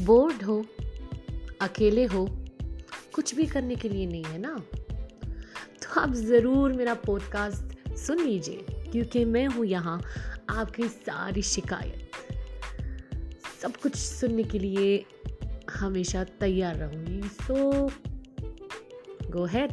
Board हो, अकेले हो, कुछ भी करने के लिए नहीं है ना? तो आप ज़रूर मेरा पॉडकास्ट सुन लीजिए, क्योंकि मैं हूँ यहाँ आपकी सारी शिकायत। सब कुछ सुनने के लिए हमेशा तैयार रहूँगी। सो गो हैड